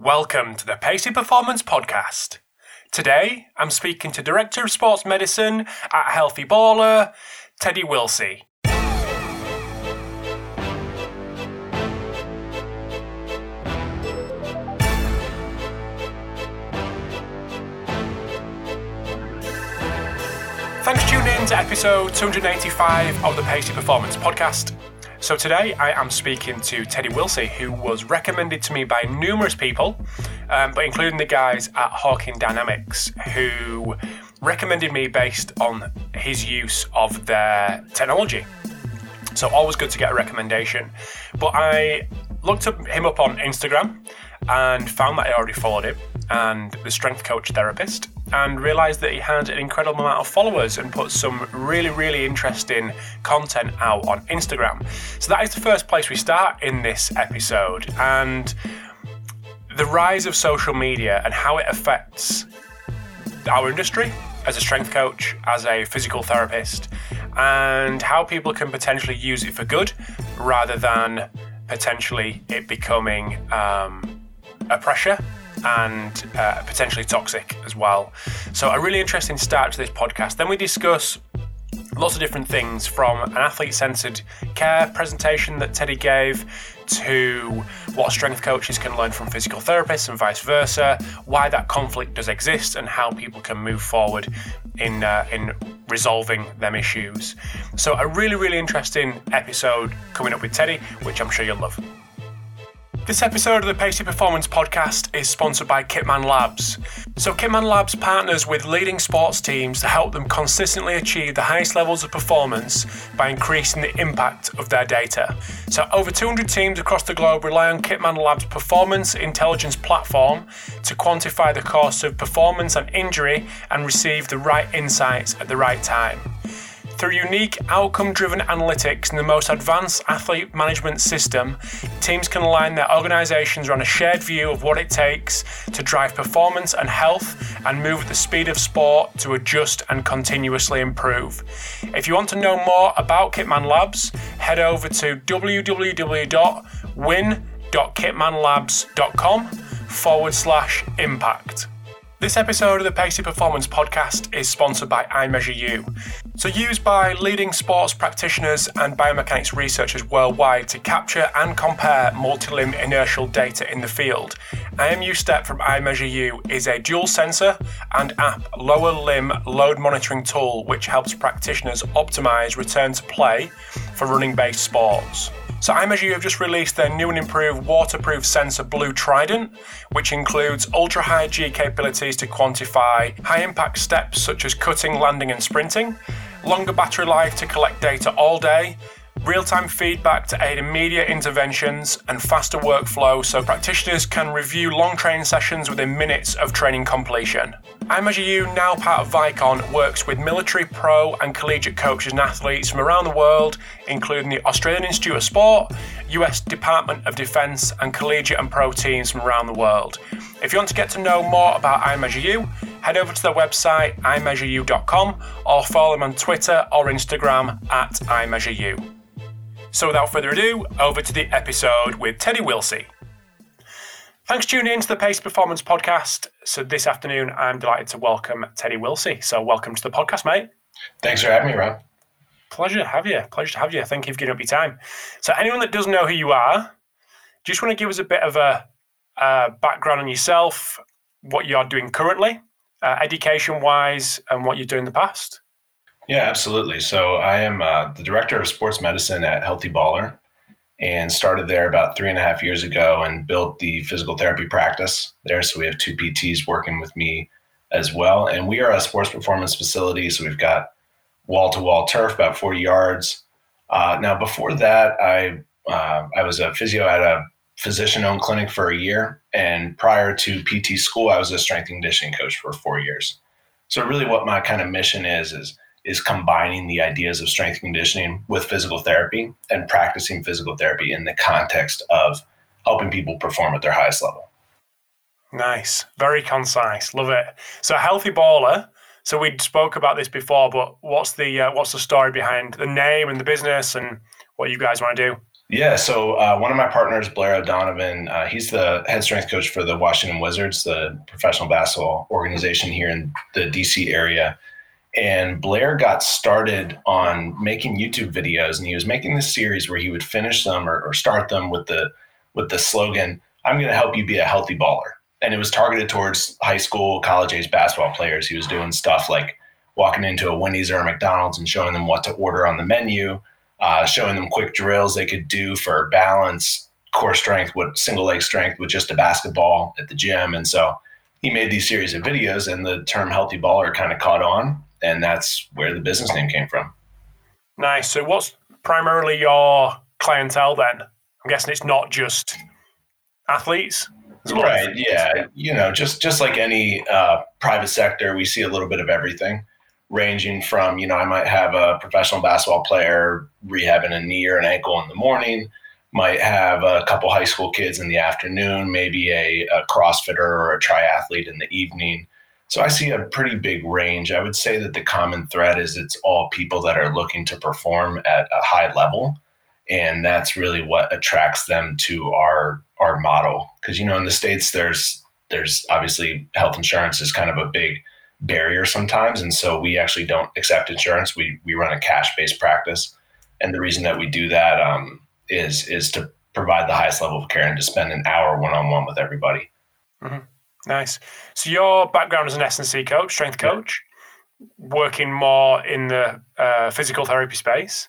Welcome to the Pacey Performance Podcast. Today, I'm speaking to Director of Sports Medicine at Healthy Baller, Teddy Willsey. Thanks for tuning in to episode 285 of the Pacey Performance Podcast. So today I am speaking to Teddy Willsey, who was recommended to me by numerous people, um, but including the guys at Hawkin Dynamics, who recommended me based on his use of their technology. So always good to get a recommendation. But I looked him up on Instagram and found that I already followed him and the strength coach therapist and realized that he had an incredible amount of followers and put some really, really interesting content out on Instagram. So that is the first place we start in this episode. And the rise of social media and how it affects our industry as a strength coach, as a physical therapist, and how people can potentially use it for good rather than potentially it becoming um, a pressure and uh, potentially toxic as well. So, a really interesting start to this podcast. Then we discuss lots of different things from an athlete centered care presentation that Teddy gave to what strength coaches can learn from physical therapists and vice versa, why that conflict does exist, and how people can move forward in uh, in resolving them issues. So a really really interesting episode coming up with Teddy, which I'm sure you'll love. This episode of the Pacey Performance Podcast is sponsored by Kitman Labs. So, Kitman Labs partners with leading sports teams to help them consistently achieve the highest levels of performance by increasing the impact of their data. So, over 200 teams across the globe rely on Kitman Labs' performance intelligence platform to quantify the cost of performance and injury and receive the right insights at the right time. Through unique outcome driven analytics and the most advanced athlete management system, teams can align their organizations around a shared view of what it takes to drive performance and health and move at the speed of sport to adjust and continuously improve. If you want to know more about Kitman Labs, head over to www.win.kitmanlabs.com forward slash impact. This episode of the Pacey Performance Podcast is sponsored by iMeasureU. So, used by leading sports practitioners and biomechanics researchers worldwide to capture and compare multi limb inertial data in the field, IMU Step from iMeasureU is a dual sensor and app lower limb load monitoring tool which helps practitioners optimize return to play for running based sports. So iMeasure have just released their new and improved waterproof sensor Blue Trident, which includes ultra high G capabilities to quantify high impact steps such as cutting, landing, and sprinting, longer battery life to collect data all day, real time feedback to aid immediate interventions, and faster workflow so practitioners can review long training sessions within minutes of training completion. iMeasureU, now part of Vicon, works with military, pro, and collegiate coaches and athletes from around the world, including the Australian Institute of Sport, US Department of Defense, and collegiate and pro teams from around the world. If you want to get to know more about iMeasureU, head over to their website, iMeasureU.com, or follow them on Twitter or Instagram at iMeasureU. So without further ado, over to the episode with Teddy Willsey. Thanks for tuning in to the Pace Performance Podcast. So this afternoon, I'm delighted to welcome Teddy Willsey. So welcome to the podcast, mate. Thanks for having me, Rob. Pleasure to have you. Pleasure to have you. Thank you for giving up your time. So anyone that doesn't know who you are, just want to give us a bit of a, a background on yourself, what you are doing currently, uh, education-wise, and what you've done in the past. Yeah, absolutely. So I am uh, the director of sports medicine at Healthy Baller and started there about three and a half years ago and built the physical therapy practice there. So we have two PTs working with me as well. And we are a sports performance facility. So we've got wall to wall turf, about 40 yards. Uh, now, before that, I, uh, I was a physio at a physician owned clinic for a year. And prior to PT school, I was a strength and conditioning coach for four years. So, really, what my kind of mission is, is is combining the ideas of strength conditioning with physical therapy and practicing physical therapy in the context of helping people perform at their highest level. Nice, very concise, love it. So, healthy baller. So we spoke about this before, but what's the uh, what's the story behind the name and the business and what you guys want to do? Yeah, so uh, one of my partners, Blair O'Donovan, uh, he's the head strength coach for the Washington Wizards, the professional basketball organization here in the DC area. And Blair got started on making YouTube videos, and he was making this series where he would finish them or, or start them with the with the slogan, "I'm going to help you be a healthy baller." And it was targeted towards high school, college age basketball players. He was doing stuff like walking into a Wendy's or a McDonald's and showing them what to order on the menu uh, showing them quick drills they could do for balance, core strength, with single leg strength with just a basketball at the gym. And so he made these series of videos, and the term healthy baller kind of caught on. And that's where the business name came from. Nice. So, what's primarily your clientele then? I'm guessing it's not just athletes. Right. Yeah. You know, just just like any uh, private sector, we see a little bit of everything ranging from, you know, I might have a professional basketball player rehabbing a knee or an ankle in the morning, might have a couple high school kids in the afternoon, maybe a, a CrossFitter or a triathlete in the evening. So I see a pretty big range. I would say that the common thread is it's all people that are looking to perform at a high level. And that's really what attracts them to our our model. Because you know, in the States there's there's obviously health insurance is kind of a big barrier sometimes. And so we actually don't accept insurance. We, we run a cash based practice. And the reason that we do that um, is is to provide the highest level of care and to spend an hour one on one with everybody. Mm-hmm. Nice. So your background as an S&C coach, strength coach, yeah. working more in the uh, physical therapy space.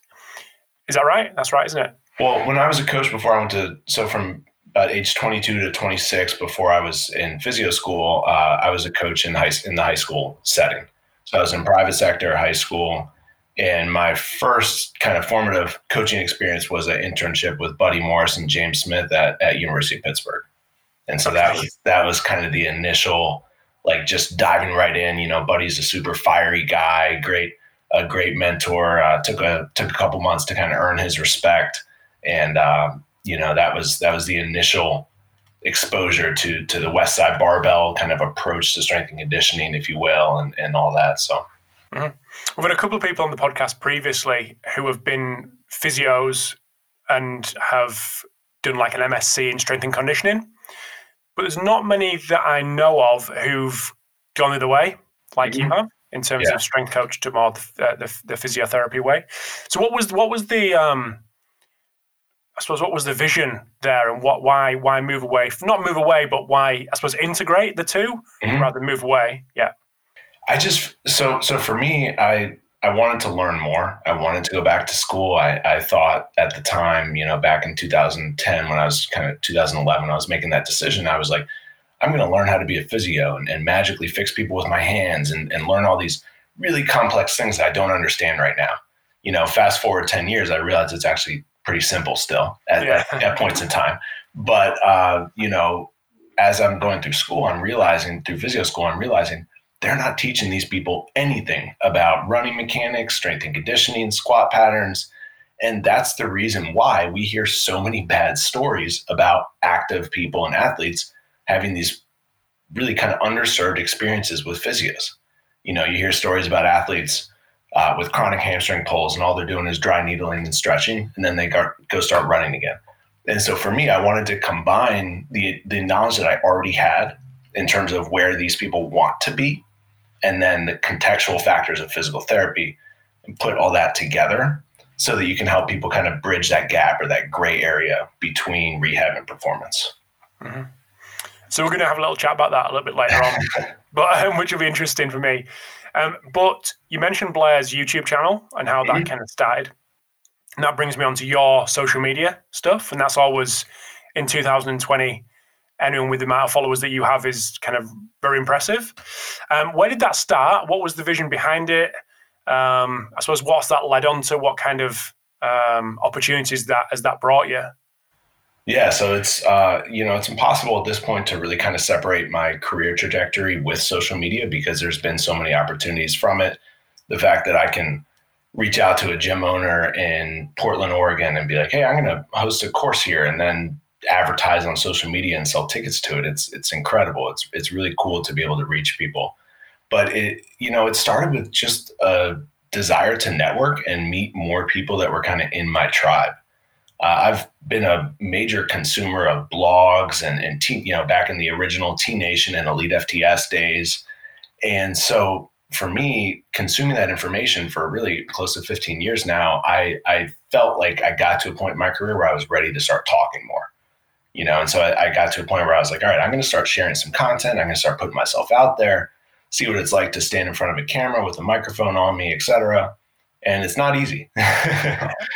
Is that right? That's right, isn't it? Well, when I was a coach before I went to, so from about age 22 to 26 before I was in physio school, uh, I was a coach in high in the high school setting. So I was in private sector high school, and my first kind of formative coaching experience was an internship with Buddy Morris and James Smith at, at University of Pittsburgh. And so that was that was kind of the initial like just diving right in. You know, Buddy's a super fiery guy, great a great mentor. Uh, took a took a couple months to kind of earn his respect, and um, you know that was that was the initial exposure to to the Westside Barbell kind of approach to strength and conditioning, if you will, and and all that. So. Mm-hmm. We've had a couple of people on the podcast previously who have been physios and have done like an MSc in strength and conditioning, but there's not many that I know of who've gone the other way, like mm-hmm. you have, in terms yeah. of strength coach to more the, the, the, physiotherapy way. So what was what was the um, I suppose what was the vision there, and what why why move away? Not move away, but why I suppose integrate the 2 mm-hmm. rather than move away. Yeah. I just so so for me, I I wanted to learn more. I wanted to go back to school. I, I thought at the time, you know, back in 2010, when I was kind of 2011, I was making that decision. I was like, I'm going to learn how to be a physio and, and magically fix people with my hands and, and learn all these really complex things that I don't understand right now. You know, fast forward 10 years, I realized it's actually pretty simple still at, yeah. at, at points in time. But uh, you know, as I'm going through school, I'm realizing through physio school, I'm realizing they're not teaching these people anything about running mechanics, strength and conditioning, squat patterns. And that's the reason why we hear so many bad stories about active people and athletes having these really kind of underserved experiences with physios. You know, you hear stories about athletes uh, with chronic hamstring pulls, and all they're doing is dry needling and stretching, and then they go, go start running again. And so for me, I wanted to combine the the knowledge that I already had in terms of where these people want to be, and then the contextual factors of physical therapy, and put all that together so that you can help people kind of bridge that gap or that gray area between rehab and performance. Mm-hmm. So we're going to have a little chat about that a little bit later on, but um, which will be interesting for me. Um, but you mentioned Blair's YouTube channel and how that mm-hmm. kind of started. And that brings me on to your social media stuff. And that's always in 2020. Anyone with the amount of followers that you have is kind of very impressive. Um, where did that start? What was the vision behind it? Um, I suppose what's that led on to? What kind of um, opportunities that has that brought you? Yeah, so it's uh, you know it's impossible at this point to really kind of separate my career trajectory with social media because there's been so many opportunities from it. The fact that I can reach out to a gym owner in Portland, Oregon, and be like, "Hey, I'm going to host a course here," and then advertise on social media and sell tickets to it. It's it's incredible. It's it's really cool to be able to reach people. But it you know it started with just a desire to network and meet more people that were kind of in my tribe Uh, I've been a major consumer of blogs and, and te- you know, back in the original T Nation and Elite FTS days. And so for me, consuming that information for really close to 15 years now, I, I felt like I got to a point in my career where I was ready to start talking more, you know? And so I, I got to a point where I was like, all right, I'm going to start sharing some content. I'm going to start putting myself out there, see what it's like to stand in front of a camera with a microphone on me, et cetera and it's not easy.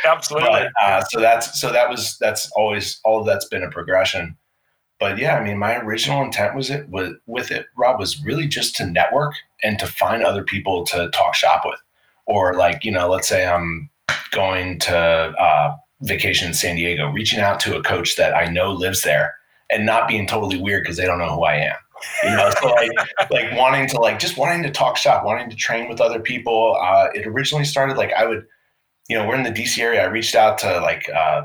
Absolutely. But, uh, so that's so that was that's always all of that's been a progression. But yeah, I mean, my original intent was it was with it, Rob, was really just to network and to find other people to talk shop with, or like you know, let's say I'm going to uh, vacation in San Diego, reaching out to a coach that I know lives there, and not being totally weird because they don't know who I am. You know so like like wanting to like just wanting to talk shop wanting to train with other people. Uh, it originally started like i would you know we're in the dc area. I reached out to like uh,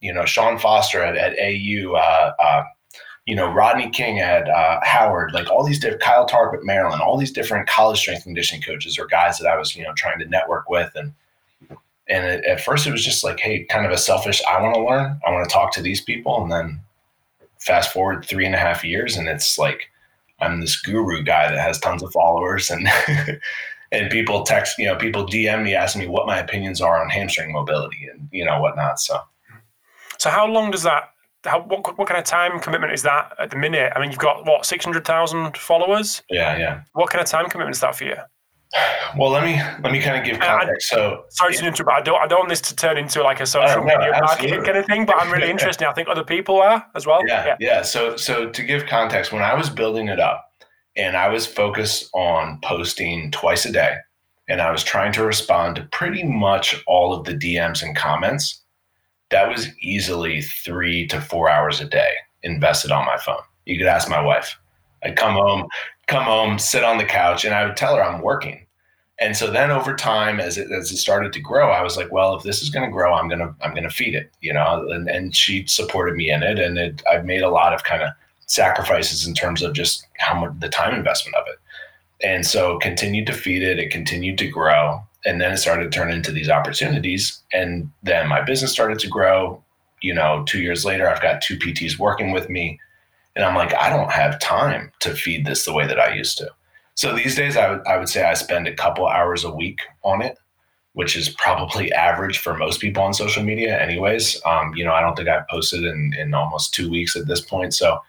you know sean foster at, at au uh, uh, you know rodney king at uh, howard like all these different kyle tarp at maryland all these different college strength conditioning coaches or guys that i was you know trying to network with and and it, at first it was just like hey kind of a selfish i want to learn i want to talk to these people and then fast forward three and a half years and it's like I'm this guru guy that has tons of followers and and people text, you know, people DM me asking me what my opinions are on hamstring mobility and you know whatnot. So, so how long does that? How what, what kind of time commitment is that at the minute? I mean, you've got what six hundred thousand followers. Yeah, yeah. What kind of time commitment is that for you? Well, let me let me kind of give context. I, so sorry to interrupt. I don't I don't want this to turn into like a social oh, no, media marketing kind of thing, but I'm really interested. I think other people are as well. Yeah, yeah, yeah. So so to give context, when I was building it up, and I was focused on posting twice a day, and I was trying to respond to pretty much all of the DMs and comments. That was easily three to four hours a day invested on my phone. You could ask my wife. I'd come home, come home, sit on the couch, and I would tell her I'm working and so then over time, as it as it started to grow, I was like, well, if this is going to grow, I'm gonna I'm gonna feed it, you know. And, and she supported me in it, and it, I've made a lot of kind of sacrifices in terms of just how much the time investment of it. And so continued to feed it, it continued to grow, and then it started to turn into these opportunities. And then my business started to grow. You know, two years later, I've got two PTs working with me, and I'm like, I don't have time to feed this the way that I used to. So these days, I would I would say I spend a couple hours a week on it, which is probably average for most people on social media, anyways. Um, you know, I don't think I've posted in in almost two weeks at this point, so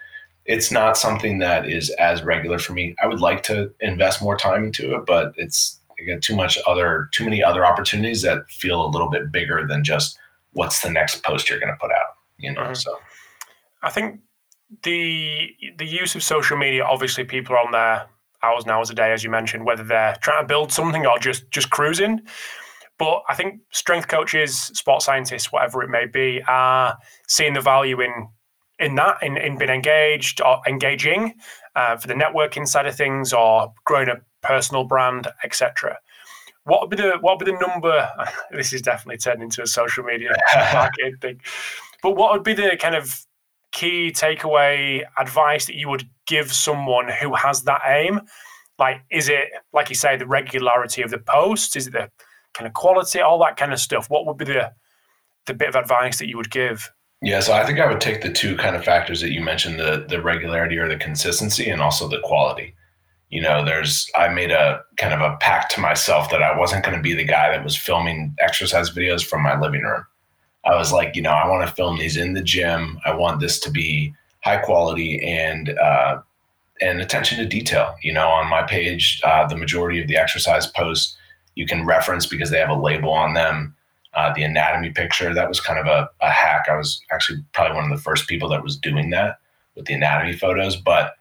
it's not something that is as regular for me. I would like to invest more time into it, but it's again too much other too many other opportunities that feel a little bit bigger than just what's the next post you're going to put out. You know, mm-hmm. so I think the the use of social media obviously people are on there hours and hours a day, as you mentioned, whether they're trying to build something or just just cruising. But I think strength coaches, sports scientists, whatever it may be, are seeing the value in in that, in, in being engaged or engaging uh, for the networking side of things or growing a personal brand, etc. What would be the what would be the number? This is definitely turned into a social media marketing thing. But what would be the kind of key takeaway advice that you would give someone who has that aim? Like, is it, like you say, the regularity of the posts? Is it the kind of quality, all that kind of stuff? What would be the the bit of advice that you would give? Yeah, so I think I would take the two kind of factors that you mentioned the the regularity or the consistency and also the quality. You know, there's I made a kind of a pact to myself that I wasn't going to be the guy that was filming exercise videos from my living room. I was like, you know, I want to film these in the gym. I want this to be high quality and uh, and attention to detail. You know, on my page, uh, the majority of the exercise posts you can reference because they have a label on them. Uh, the anatomy picture that was kind of a, a hack. I was actually probably one of the first people that was doing that with the anatomy photos. But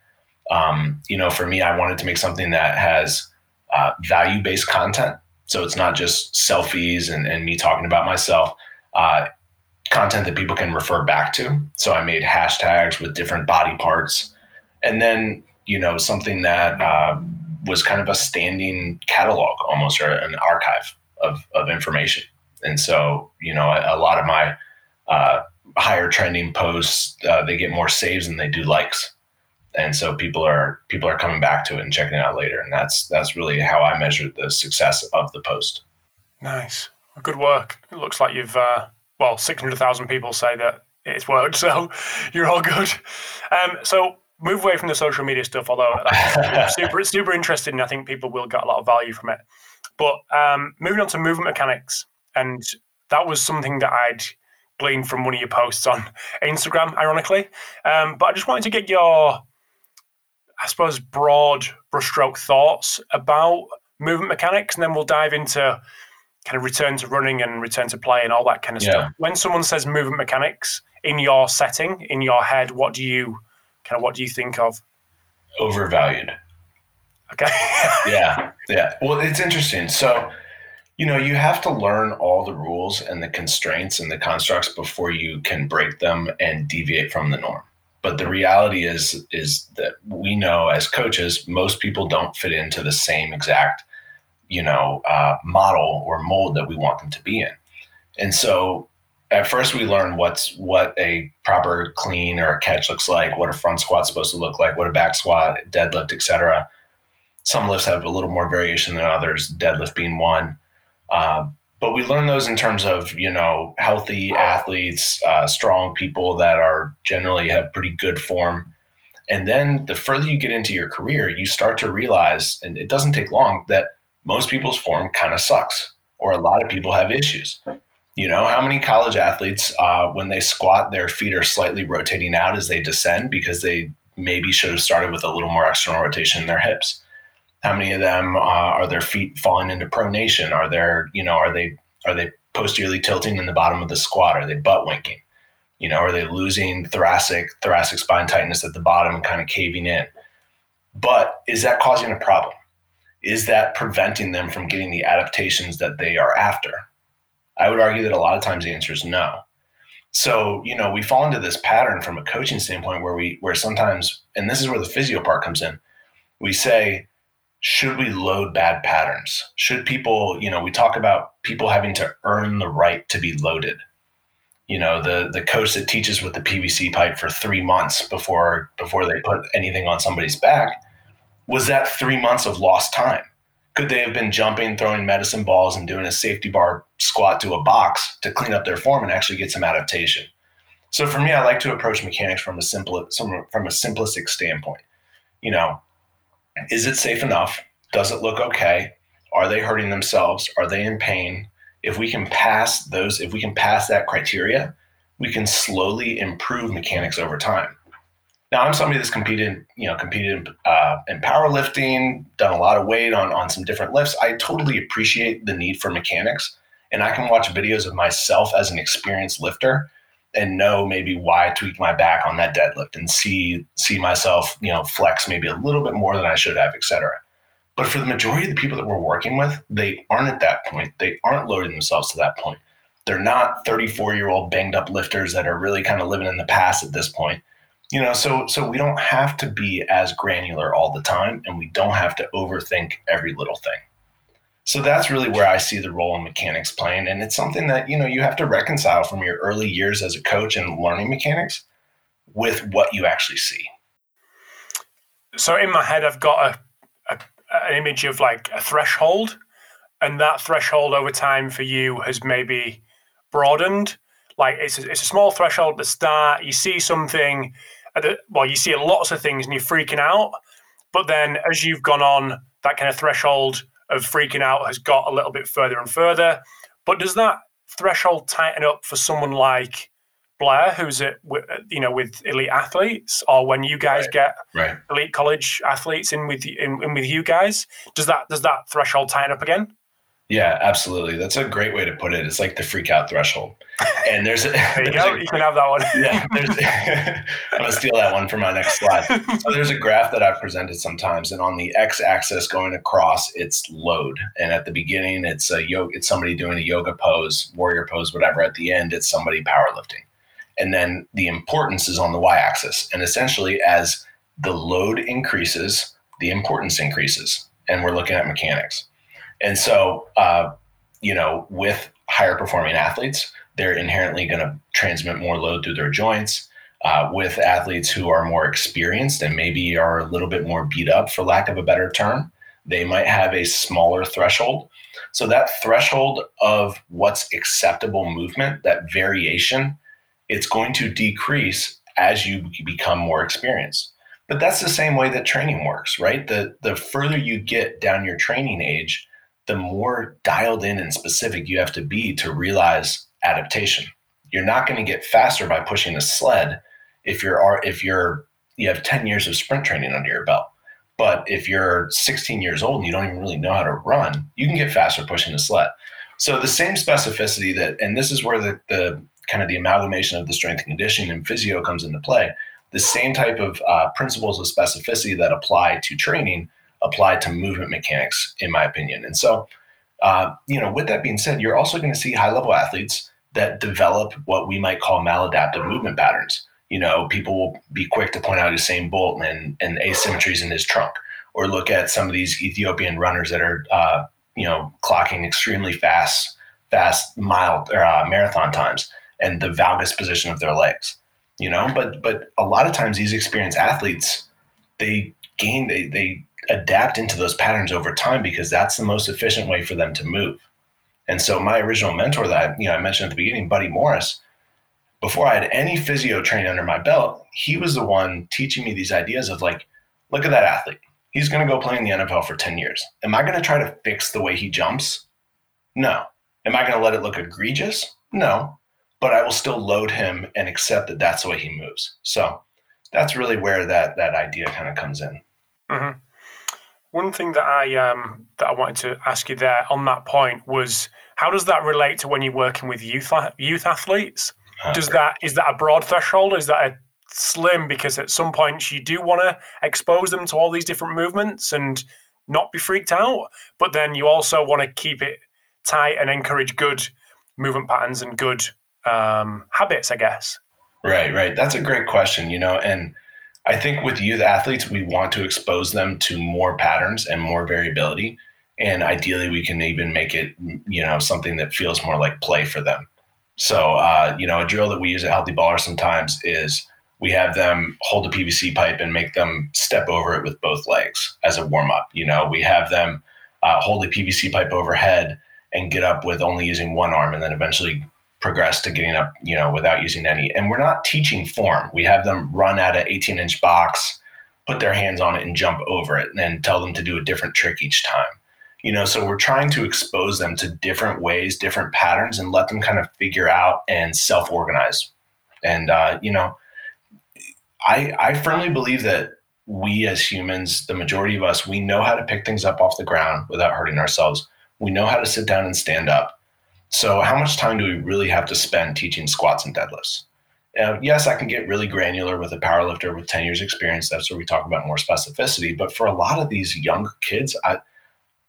um, you know, for me, I wanted to make something that has uh, value based content. So it's not just selfies and, and me talking about myself uh, content that people can refer back to. So I made hashtags with different body parts, and then you know something that uh, was kind of a standing catalog almost or an archive of of information. And so you know a, a lot of my uh, higher trending posts uh, they get more saves than they do likes. And so people are people are coming back to it and checking it out later, and that's that's really how I measured the success of the post. Nice. Good work. It looks like you've uh, well, 600,000 people say that it's worked. So you're all good. Um, so move away from the social media stuff, although super, super interesting. I think people will get a lot of value from it. But um, moving on to movement mechanics, and that was something that I'd gleaned from one of your posts on Instagram, ironically. Um, but I just wanted to get your, I suppose, broad brushstroke thoughts about movement mechanics, and then we'll dive into kind of return to running and return to play and all that kind of yeah. stuff. When someone says movement mechanics in your setting, in your head, what do you kind of what do you think of? Overvalued. Okay. yeah. Yeah. Well, it's interesting. So, you know, you have to learn all the rules and the constraints and the constructs before you can break them and deviate from the norm. But the reality is is that we know as coaches, most people don't fit into the same exact, you know, uh, model or mold that we want them to be in. And so at first we learn what's what a proper clean or a catch looks like, what a front squat's supposed to look like, what a back squat, deadlift, etc. Some lifts have a little more variation than others, deadlift being one. Uh, but we learn those in terms of you know healthy athletes, uh, strong people that are generally have pretty good form. And then the further you get into your career, you start to realize, and it doesn't take long, that most people's form kind of sucks, or a lot of people have issues. You know, how many college athletes, uh, when they squat, their feet are slightly rotating out as they descend because they maybe should have started with a little more external rotation in their hips? How many of them uh, are their feet falling into pronation? Are there, you know, are they are they posteriorly tilting in the bottom of the squat? Are they butt winking? You know, are they losing thoracic thoracic spine tightness at the bottom and kind of caving in? But is that causing a problem? Is that preventing them from getting the adaptations that they are after? I would argue that a lot of times the answer is no. So, you know, we fall into this pattern from a coaching standpoint where we, where sometimes, and this is where the physio part comes in, we say, should we load bad patterns? Should people, you know, we talk about people having to earn the right to be loaded. You know, the the coach that teaches with the PVC pipe for three months before before they put anything on somebody's back, was that three months of lost time? could they have been jumping, throwing medicine balls, and doing a safety bar squat to a box to clean up their form and actually get some adaptation? So for me, I like to approach mechanics from a simple from a simplistic standpoint. You know, is it safe enough? Does it look okay? Are they hurting themselves? Are they in pain? If we can pass those, if we can pass that criteria, we can slowly improve mechanics over time. Now I'm somebody that's competed, you know, competed uh, in powerlifting, done a lot of weight on on some different lifts. I totally appreciate the need for mechanics, and I can watch videos of myself as an experienced lifter and know maybe why I tweaked my back on that deadlift and see see myself, you know, flex maybe a little bit more than I should have, et cetera. But for the majority of the people that we're working with, they aren't at that point. They aren't loading themselves to that point. They're not 34 year old banged up lifters that are really kind of living in the past at this point you know so so we don't have to be as granular all the time and we don't have to overthink every little thing. So that's really where i see the role in mechanics playing and it's something that you know you have to reconcile from your early years as a coach and learning mechanics with what you actually see. So in my head i've got a, a an image of like a threshold and that threshold over time for you has maybe broadened. Like it's a, it's a small threshold at the start. You see something Uh, well, you see lots of things and you're freaking out. But then as you've gone on, that kind of threshold of freaking out has got a little bit further and further. But does that threshold tighten up for someone like Blair, who's at uh, you know with elite athletes, or when you guys right. get right. elite college athletes in with in, in with you guys? Does that does that threshold tighten up again? Yeah, absolutely. That's a great way to put it. It's like the freak out threshold. And there's a, there you go. A, you can have that one. yeah, I'm gonna steal that one for my next slide. So there's a graph that I've presented sometimes, and on the x-axis going across, it's load, and at the beginning, it's a yoga. It's somebody doing a yoga pose, warrior pose, whatever. At the end, it's somebody powerlifting, and then the importance is on the y-axis. And essentially, as the load increases, the importance increases, and we're looking at mechanics. And so, uh, you know, with higher performing athletes, they're inherently going to transmit more load through their joints. Uh, with athletes who are more experienced and maybe are a little bit more beat up, for lack of a better term, they might have a smaller threshold. So that threshold of what's acceptable movement, that variation, it's going to decrease as you become more experienced. But that's the same way that training works, right? The the further you get down your training age, the more dialed in and specific you have to be to realize adaptation. You're not going to get faster by pushing a sled if you're if you're you have 10 years of sprint training under your belt. But if you're 16 years old and you don't even really know how to run, you can get faster pushing a sled. So the same specificity that, and this is where the, the kind of the amalgamation of the strength and conditioning and physio comes into play. The same type of uh, principles of specificity that apply to training apply to movement mechanics, in my opinion. And so, uh, you know, with that being said, you're also going to see high level athletes that develop what we might call maladaptive movement patterns you know, people will be quick to point out Usain Bolt and, and asymmetries in his trunk, or look at some of these Ethiopian runners that are, uh, you know, clocking extremely fast, fast mile or uh, marathon times, and the valgus position of their legs. You know, but but a lot of times these experienced athletes, they gain they they adapt into those patterns over time because that's the most efficient way for them to move. And so my original mentor that you know I mentioned at the beginning, Buddy Morris, before I had any physio training under my belt, he was the one teaching me these ideas of like, look at that athlete. He's going to go play in the NFL for 10 years. Am I going to try to fix the way he jumps? No. Am I going to let it look egregious? No. But I will still load him and accept that that's the way he moves. So that's really where that that idea kind of comes in. Mm-hmm. One thing that I um, that I wanted to ask you there on that point was how does that relate to when you're working with youth youth athletes? Does that is that a broad threshold? Is that a slim? Because at some points you do want to expose them to all these different movements and not be freaked out, but then you also want to keep it tight and encourage good movement patterns and good um, habits, I guess. Right, right. That's a great question. You know, and I think with youth athletes, we want to expose them to more patterns and more variability. And ideally, we can even make it, you know, something that feels more like play for them. So, uh, you know, a drill that we use at Healthy Baller sometimes is we have them hold a PVC pipe and make them step over it with both legs as a warm up. You know, we have them uh, hold a PVC pipe overhead and get up with only using one arm and then eventually progress to getting up, you know, without using any. And we're not teaching form. We have them run at an 18 inch box, put their hands on it and jump over it and then tell them to do a different trick each time you know so we're trying to expose them to different ways different patterns and let them kind of figure out and self-organize and uh, you know i i firmly believe that we as humans the majority of us we know how to pick things up off the ground without hurting ourselves we know how to sit down and stand up so how much time do we really have to spend teaching squats and deadlifts uh, yes, I can get really granular with a powerlifter with 10 years experience. That's where we talk about more specificity. But for a lot of these younger kids, I,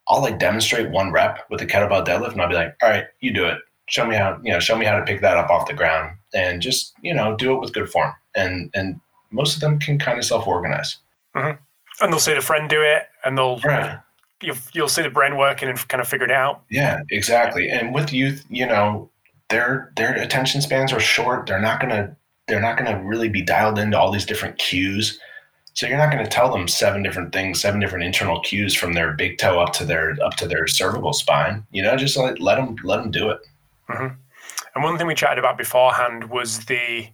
I'll like demonstrate one rep with a kettlebell deadlift and I'll be like, all right, you do it. Show me how, you know, show me how to pick that up off the ground and just, you know, do it with good form. And, and most of them can kind of self organize. Mm-hmm. And they'll see the friend do it and they'll, right. You'll, you'll see the brain working and kind of figure it out. Yeah, exactly. And with youth, you know, their, their attention spans are short. They're not going to, they're not going to really be dialed into all these different cues so you're not going to tell them seven different things, seven different internal cues from their big toe up to their up to their cervical spine. You know, just let, let them let them do it. Mm-hmm. And one thing we chatted about beforehand was the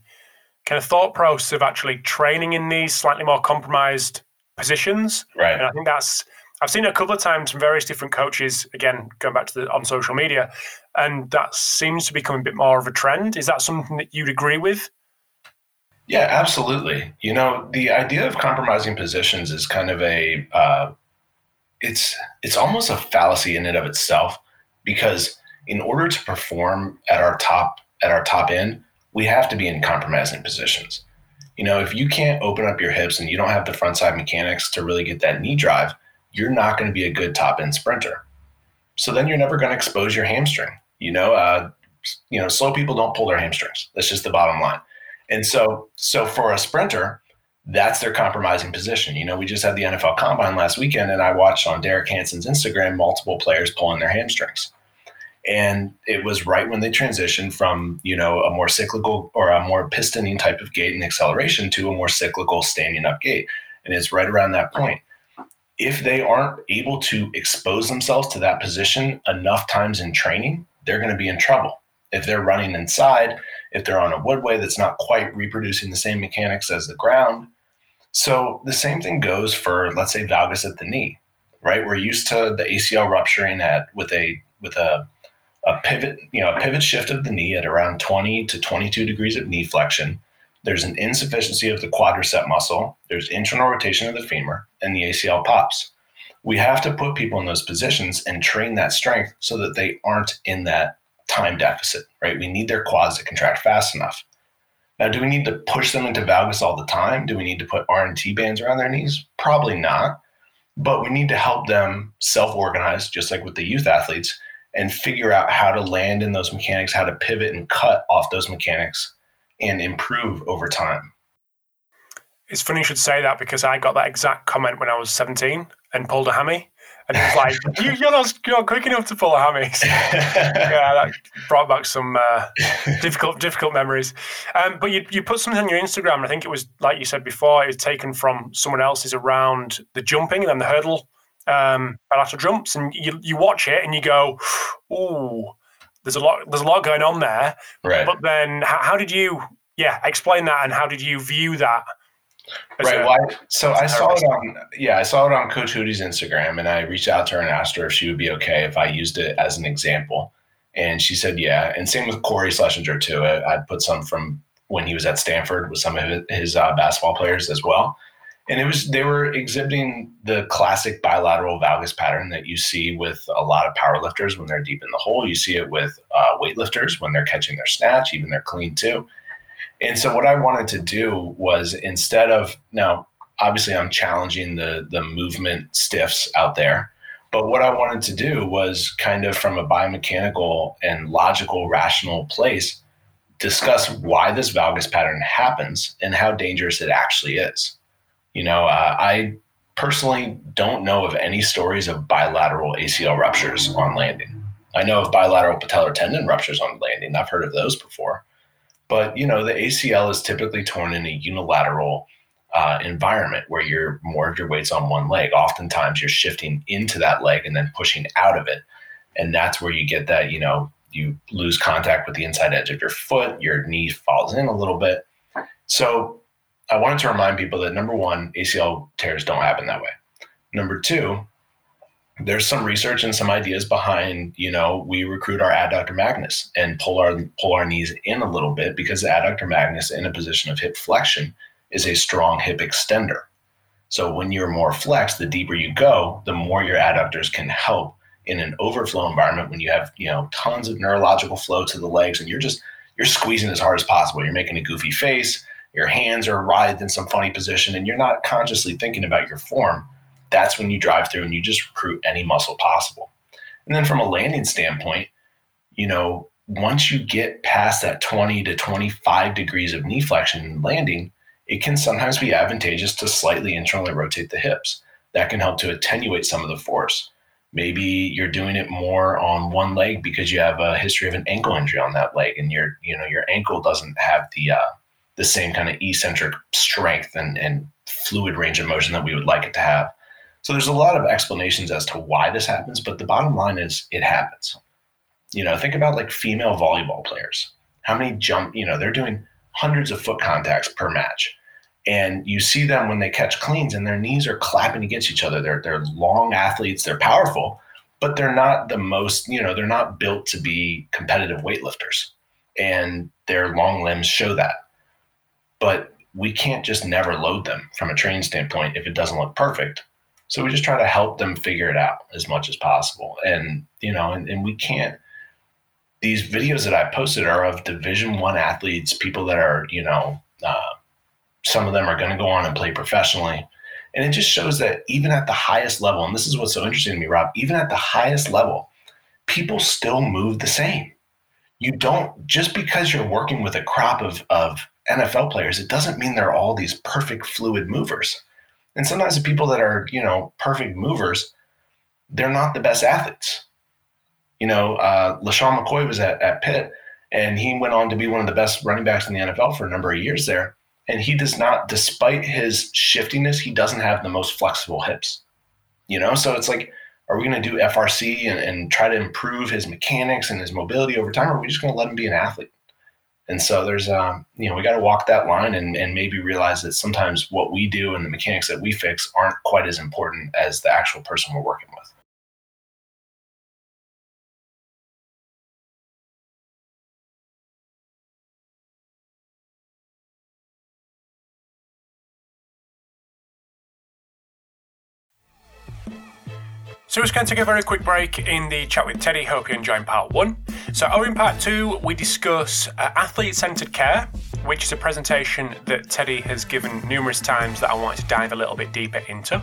kind of thought process of actually training in these slightly more compromised positions. Right. And I think that's I've seen it a couple of times from various different coaches. Again, going back to the on social media, and that seems to become a bit more of a trend. Is that something that you'd agree with? Yeah, absolutely. You know, the idea of compromising positions is kind of a uh, it's it's almost a fallacy in and of itself because in order to perform at our top at our top end, we have to be in compromising positions. You know, if you can't open up your hips and you don't have the front side mechanics to really get that knee drive, you're not going to be a good top end sprinter. So then you're never going to expose your hamstring. You know, uh, you know, slow people don't pull their hamstrings. That's just the bottom line. And so, so for a sprinter, that's their compromising position. You know, we just had the NFL Combine last weekend, and I watched on Derek Hansen's Instagram multiple players pulling their hamstrings. And it was right when they transitioned from, you know, a more cyclical or a more pistoning type of gait and acceleration to a more cyclical standing up gait. And it's right around that point. If they aren't able to expose themselves to that position enough times in training, they're going to be in trouble. If they're running inside, if they're on a woodway that's not quite reproducing the same mechanics as the ground. So the same thing goes for, let's say, valgus at the knee, right? We're used to the ACL rupturing at with a with a a pivot, you know, a pivot shift of the knee at around 20 to 22 degrees of knee flexion there's an insufficiency of the quadricep muscle, there's internal rotation of the femur, and the ACL pops. We have to put people in those positions and train that strength so that they aren't in that time deficit, right? We need their quads to contract fast enough. Now, do we need to push them into valgus all the time? Do we need to put RNT bands around their knees? Probably not. But we need to help them self-organize, just like with the youth athletes, and figure out how to land in those mechanics, how to pivot and cut off those mechanics and improve over time. It's funny you should say that because I got that exact comment when I was 17 and pulled a hammy. And it was like, you, are not, you're not quick enough to pull a hammy. So, yeah, that brought back some uh, difficult difficult memories. Um, but you, you put something on your Instagram, and I think it was, like you said before, it was taken from someone else's around the jumping and then the hurdle um, bilateral jumps. And you, you watch it and you go, ooh, there's a lot there's a lot going on there. Right. But then how, how did you yeah explain that and how did you view that? Right. A, well, I, so I saw it on yeah I saw it on Coach Hootie's Instagram and I reached out to her and asked her if she would be okay if I used it as an example. And she said, yeah. And same with Corey Schlesinger, too. I, put some from when he was at Stanford with some of his uh, basketball players as well and it was they were exhibiting the classic bilateral valgus pattern that you see with a lot of powerlifters when they're deep in the hole. You see it with uh, weightlifters when they're catching their snatch, even their clean too. And so what I wanted to do was instead of now, obviously I'm challenging the the movement stiffs out there, but what I wanted to do was kind of from a biomechanical and logical, rational place, discuss why this valgus pattern happens and how dangerous it actually is. You know, uh, I personally don't know of any stories of bilateral ACL ruptures on landing. I know of bilateral patellar tendon ruptures on landing. I've heard of those before. But, you know, the ACL is typically torn in a unilateral uh, environment where you're more of your weight's on one leg. Oftentimes you're shifting into that leg and then pushing out of it. And that's where you get that, you know, you lose contact with the inside edge of your foot, your knee falls in a little bit. So I wanted to remind people that number one, ACL tears don't happen that way. Number two, there's some research and some ideas behind, you know, we recruit our adductor magnus and pull our pull our knees in a little bit because the adductor magnus in a position of hip flexion is a strong hip extender. So when you're more flexed, the deeper you go, the more your adductors can help in an overflow environment when you have, you know, tons of neurological flow to the legs and you're just you're squeezing as hard as possible. You're making a goofy face your hands are writhed in some funny position and you're not consciously thinking about your form, that's when you drive through and you just recruit any muscle possible. And then from a landing standpoint, you know, once you get past that 20 to 25 degrees of knee flexion and landing, it can sometimes be advantageous to slightly internally rotate the hips. That can help to attenuate some of the force. Maybe you're doing it more on one leg because you have a history of an ankle injury on that leg, and your you know your ankle doesn't have the uh, the same kind of eccentric strength and, and fluid range of motion that we would like it to have. So there's a lot of explanations as to why this happens, but the bottom line is it happens. You know, think about like female volleyball players. How many jump, you know, they're doing hundreds of foot contacts per match. And you see them when they catch cleans and their knees are clapping against each other. They're they're long athletes, they're powerful, but they're not the most, you know, they're not built to be competitive weightlifters. And their long limbs show that but we can't just never load them from a training standpoint if it doesn't look perfect. So we just try to help them figure it out as much as possible. And, you know, and, and we can't, these videos that I posted are of division one athletes, people that are, you know, uh, some of them are going to go on and play professionally. And it just shows that even at the highest level, and this is what's so interesting to me, Rob, even at the highest level, people still move the same. You don't, just because you're working with a crop of, of NFL players, it doesn't mean they're all these perfect fluid movers. And sometimes the people that are, you know, perfect movers, they're not the best athletes. You know, uh, LeSean McCoy was at, at Pitt and he went on to be one of the best running backs in the NFL for a number of years there. And he does not, despite his shiftiness, he doesn't have the most flexible hips. You know, so it's like, are we going to do FRC and, and try to improve his mechanics and his mobility over time, or are we just going to let him be an athlete? And so there's, um, you know, we got to walk that line and, and maybe realize that sometimes what we do and the mechanics that we fix aren't quite as important as the actual person we're working with. So we're just going to take a very quick break in the chat with Teddy. Hope you're enjoying part one. So over in part two, we discuss uh, athlete-centered care, which is a presentation that Teddy has given numerous times that I wanted to dive a little bit deeper into.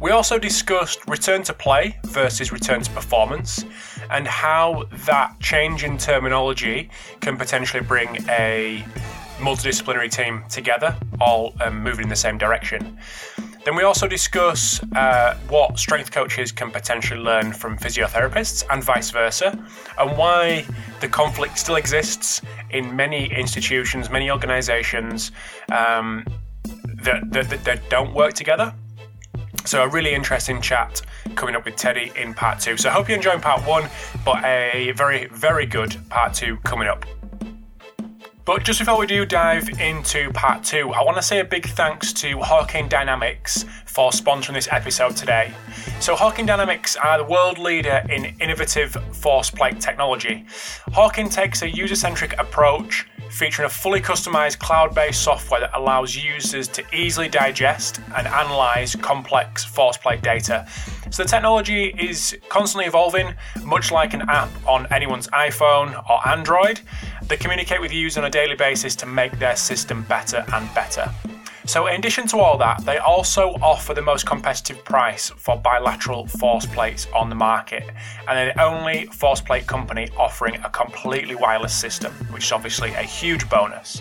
We also discussed return to play versus return to performance and how that change in terminology can potentially bring a multidisciplinary team together, all um, moving in the same direction. Then we also discuss uh, what strength coaches can potentially learn from physiotherapists and vice versa, and why the conflict still exists in many institutions, many organizations um, that, that, that don't work together. So, a really interesting chat coming up with Teddy in part two. So, I hope you're enjoying part one, but a very, very good part two coming up. But just before we do dive into part two, I want to say a big thanks to Hawkin Dynamics for sponsoring this episode today. So, Hawkin Dynamics are the world leader in innovative force plate technology. Hawkin takes a user centric approach featuring a fully customized cloud based software that allows users to easily digest and analyze complex force plate data. So the technology is constantly evolving, much like an app on anyone's iPhone or Android. They communicate with users on a daily basis to make their system better and better. So, in addition to all that, they also offer the most competitive price for bilateral force plates on the market, and they're the only force plate company offering a completely wireless system, which is obviously a huge bonus.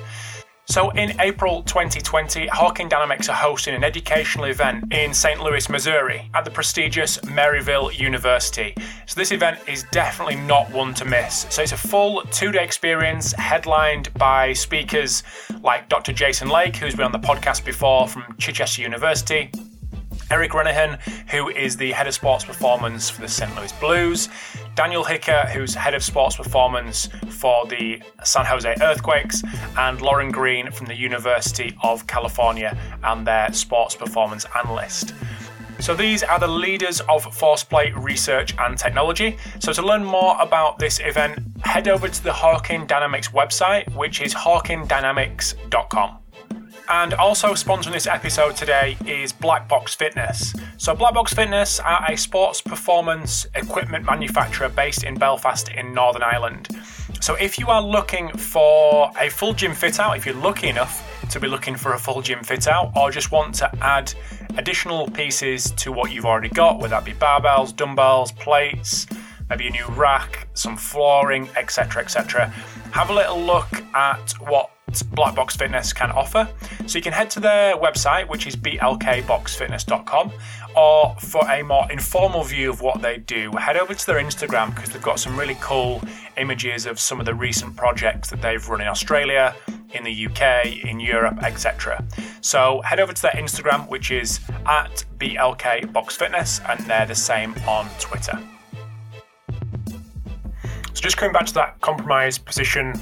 So, in April 2020, Hawkin Dynamics are hosting an educational event in St. Louis, Missouri, at the prestigious Maryville University. So, this event is definitely not one to miss. So, it's a full two day experience headlined by speakers like Dr. Jason Lake, who's been on the podcast before from Chichester University, Eric Renaghan, who is the head of sports performance for the St. Louis Blues, Daniel Hicker, who's head of sports performance for the San Jose Earthquakes, and Lauren Green from the University of California and their sports performance analyst. So these are the leaders of force plate research and technology. So to learn more about this event, head over to the Hawkin Dynamics website, which is hawkindynamics.com. And also sponsoring this episode today is Black Box Fitness. So, Black Box Fitness are a sports performance equipment manufacturer based in Belfast in Northern Ireland. So, if you are looking for a full gym fit out, if you're lucky enough to be looking for a full gym fit out, or just want to add additional pieces to what you've already got, whether that be barbells, dumbbells, plates, maybe a new rack, some flooring, etc., etc., have a little look at what Black Box Fitness can offer. So you can head to their website, which is blkboxfitness.com, or for a more informal view of what they do, head over to their Instagram because they've got some really cool images of some of the recent projects that they've run in Australia, in the UK, in Europe, etc. So head over to their Instagram, which is at blkboxfitness, and they're the same on Twitter. So just coming back to that compromise position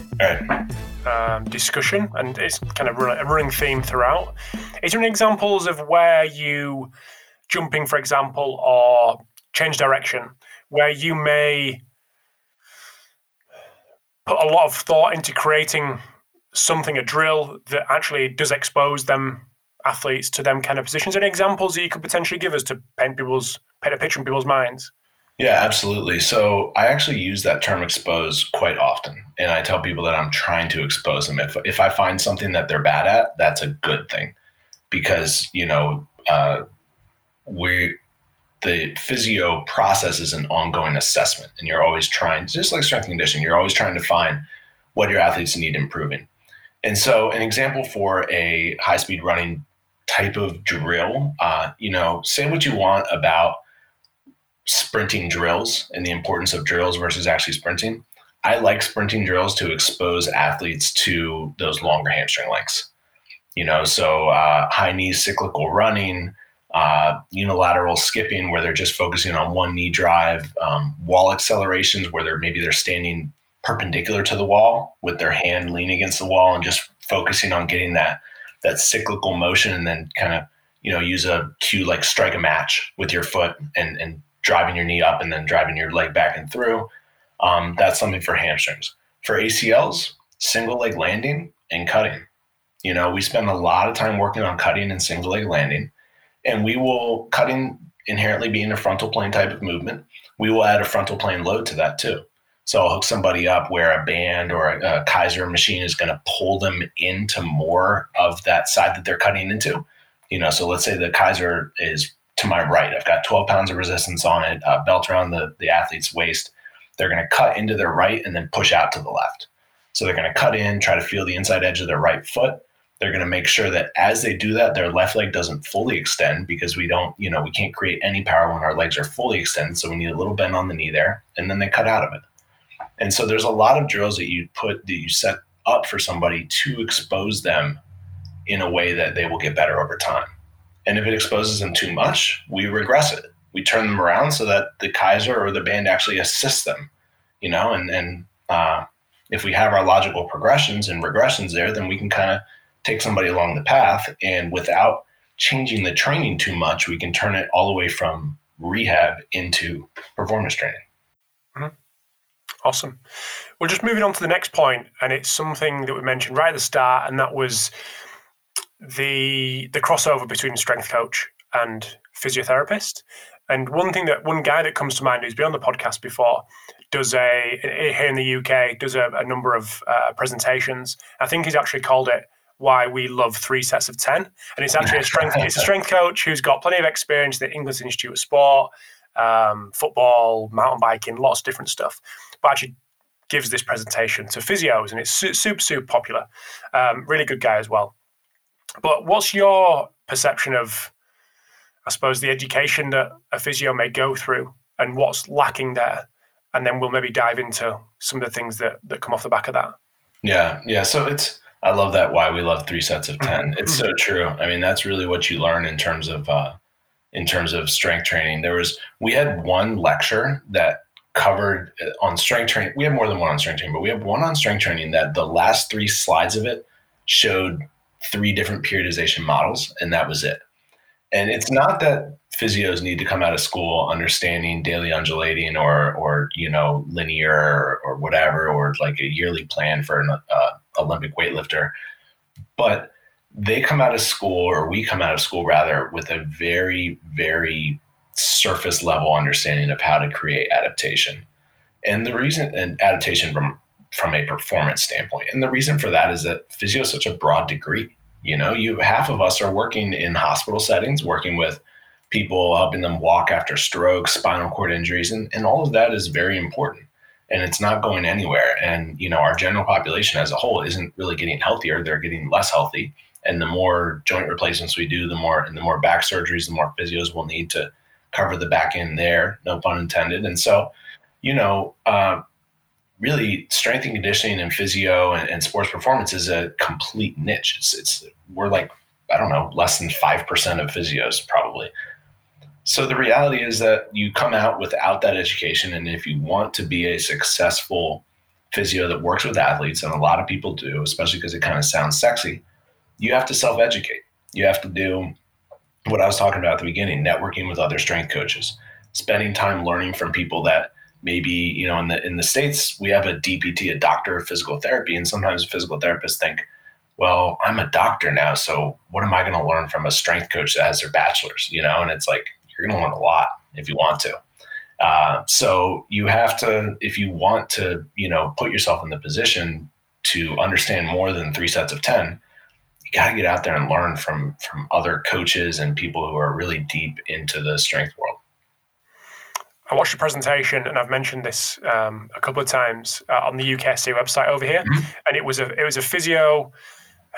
um, discussion, and it's kind of a running theme throughout. Is there any examples of where you jumping, for example, or change direction, where you may put a lot of thought into creating something, a drill that actually does expose them athletes to them kind of positions? Any examples that you could potentially give us to paint people's paint a picture in people's minds? Yeah, absolutely. So I actually use that term expose quite often. And I tell people that I'm trying to expose them. If, if I find something that they're bad at, that's a good thing because, you know, uh, we, the physio process is an ongoing assessment and you're always trying, just like strength and conditioning, you're always trying to find what your athletes need improving. And so an example for a high speed running type of drill, uh, you know, say what you want about sprinting drills and the importance of drills versus actually sprinting. I like sprinting drills to expose athletes to those longer hamstring lengths. You know, so uh, high knee cyclical running, uh, unilateral skipping where they're just focusing on one knee drive, um, wall accelerations where they're maybe they're standing perpendicular to the wall with their hand leaning against the wall and just focusing on getting that that cyclical motion and then kind of you know use a cue like strike a match with your foot and and driving your knee up and then driving your leg back and through. Um, that's something for hamstrings. For ACLs, single leg landing and cutting. You know, we spend a lot of time working on cutting and single leg landing and we will cutting inherently being a frontal plane type of movement we will add a frontal plane load to that too so i'll hook somebody up where a band or a, a Keiser machine is going to pull them into more of that side that they're cutting into you know so let's say the Keiser is to my right i've got 12 pounds of resistance on it uh, belt around the, the athlete's waist they're going to cut into their right and then push out to the left so they're going to cut in try to feel the inside edge of their right foot they're going to make sure that as they do that, their left leg doesn't fully extend because we don't, you know, we can't create any power when our legs are fully extended. So we need a little bend on the knee there, and then they cut out of it. And so there's a lot of drills that you put that you set up for somebody to expose them in a way that they will get better over time. And if it exposes them too much, we regress it. We turn them around so that the Keiser or the band actually assists them, you know, and, and, uh, if we have our logical progressions and regressions there, then we can kind of take somebody along the path and without changing the training too much, we can turn it all the way from rehab into performance training. Mm-hmm. Awesome. Just moving on to the next point, and it's something that we mentioned right at the start, and that was the the crossover between strength coach and physiotherapist. And one thing that one guy that comes to mind who's been on the podcast before does a here in the UK does a, a number of uh, presentations. I think he's actually called it why we love three sets of 10. And it's actually a strength, it's a strength coach who's got plenty of experience at the English Institute of Sport, um, football, mountain biking, lots of different stuff. But actually gives this presentation to physios and it's super, super popular. Um, really good guy as well. But what's your perception of, I suppose, the education that a physio may go through and what's lacking there? And then we'll maybe dive into some of the things that, that come off the back of that. Yeah, yeah. So it's I love that why we love three sets of 10. It's so true. I mean, that's really what you learn in terms of uh, in terms of strength training. There was we had one lecture that covered uh, on strength training. We have more than one on strength training, but we have one on strength training that the last three slides of it showed three different periodization models, and that was it. And it's not that physios need to come out of school understanding daily undulating or or you know linear or, or whatever or like a yearly plan for an uh, Olympic weightlifter, but they come out of school or we come out of school rather with a very very surface level understanding of how to create adaptation and the reason and adaptation from from a performance standpoint. And the reason for that is that physio is such a broad degree. You know you half of us are working in hospital settings working with people helping them walk after strokes spinal cord injuries and, and all of that is very important and it's not going anywhere. And you know our general population as a whole isn't really getting healthier they're getting less healthy and the more joint replacements we do the more and the more back surgeries the more physios we'll need to cover the back end there no pun intended. And so you know uh, really strength and conditioning and physio and, and, sports performance is a complete niche. It's, it's we're like I don't know less than five percent of physios probably. So the reality is that you come out without that education, and if you want to be a successful physio that works with athletes, and a lot of people do, especially because it kind of sounds sexy, you have to self-educate. You have to do what I was talking about at the beginning: networking with other strength coaches, spending time learning from people that maybe you know in the in the states we have a DPT, a doctor of physical therapy, and sometimes physical therapists think, well, I'm a doctor now, so what am I going to learn from a strength coach that has their bachelor's? You know, and it's like you're going to learn a lot if you want to. Uh, so you have to, if you want to, you know, put yourself in the position to understand more than three sets of ten, you got to get out there and learn from from other coaches and people who are really deep into the strength world. I watched your presentation, and I've mentioned this um, a couple of times uh, on the UKSC website over here. Mm-hmm. And it was a it was a physio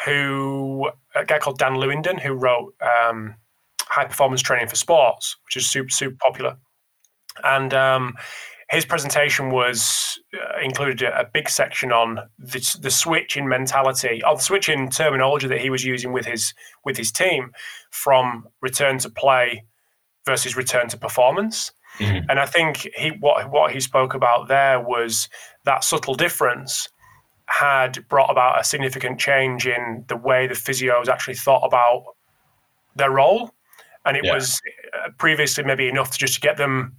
who a guy called Dan Lewindon who wrote um, High Performance Training for Sports, which is super super popular. And um, his presentation was uh, included a, a, big section on the, the switch in mentality, or the switch in terminology that he was using with his with his team from return to play versus return to performance. Mm-hmm. And I think he what what he spoke about there was that subtle difference had brought about a significant change in the way the physios actually thought about their role, and it yeah. was uh, previously maybe enough to just to get them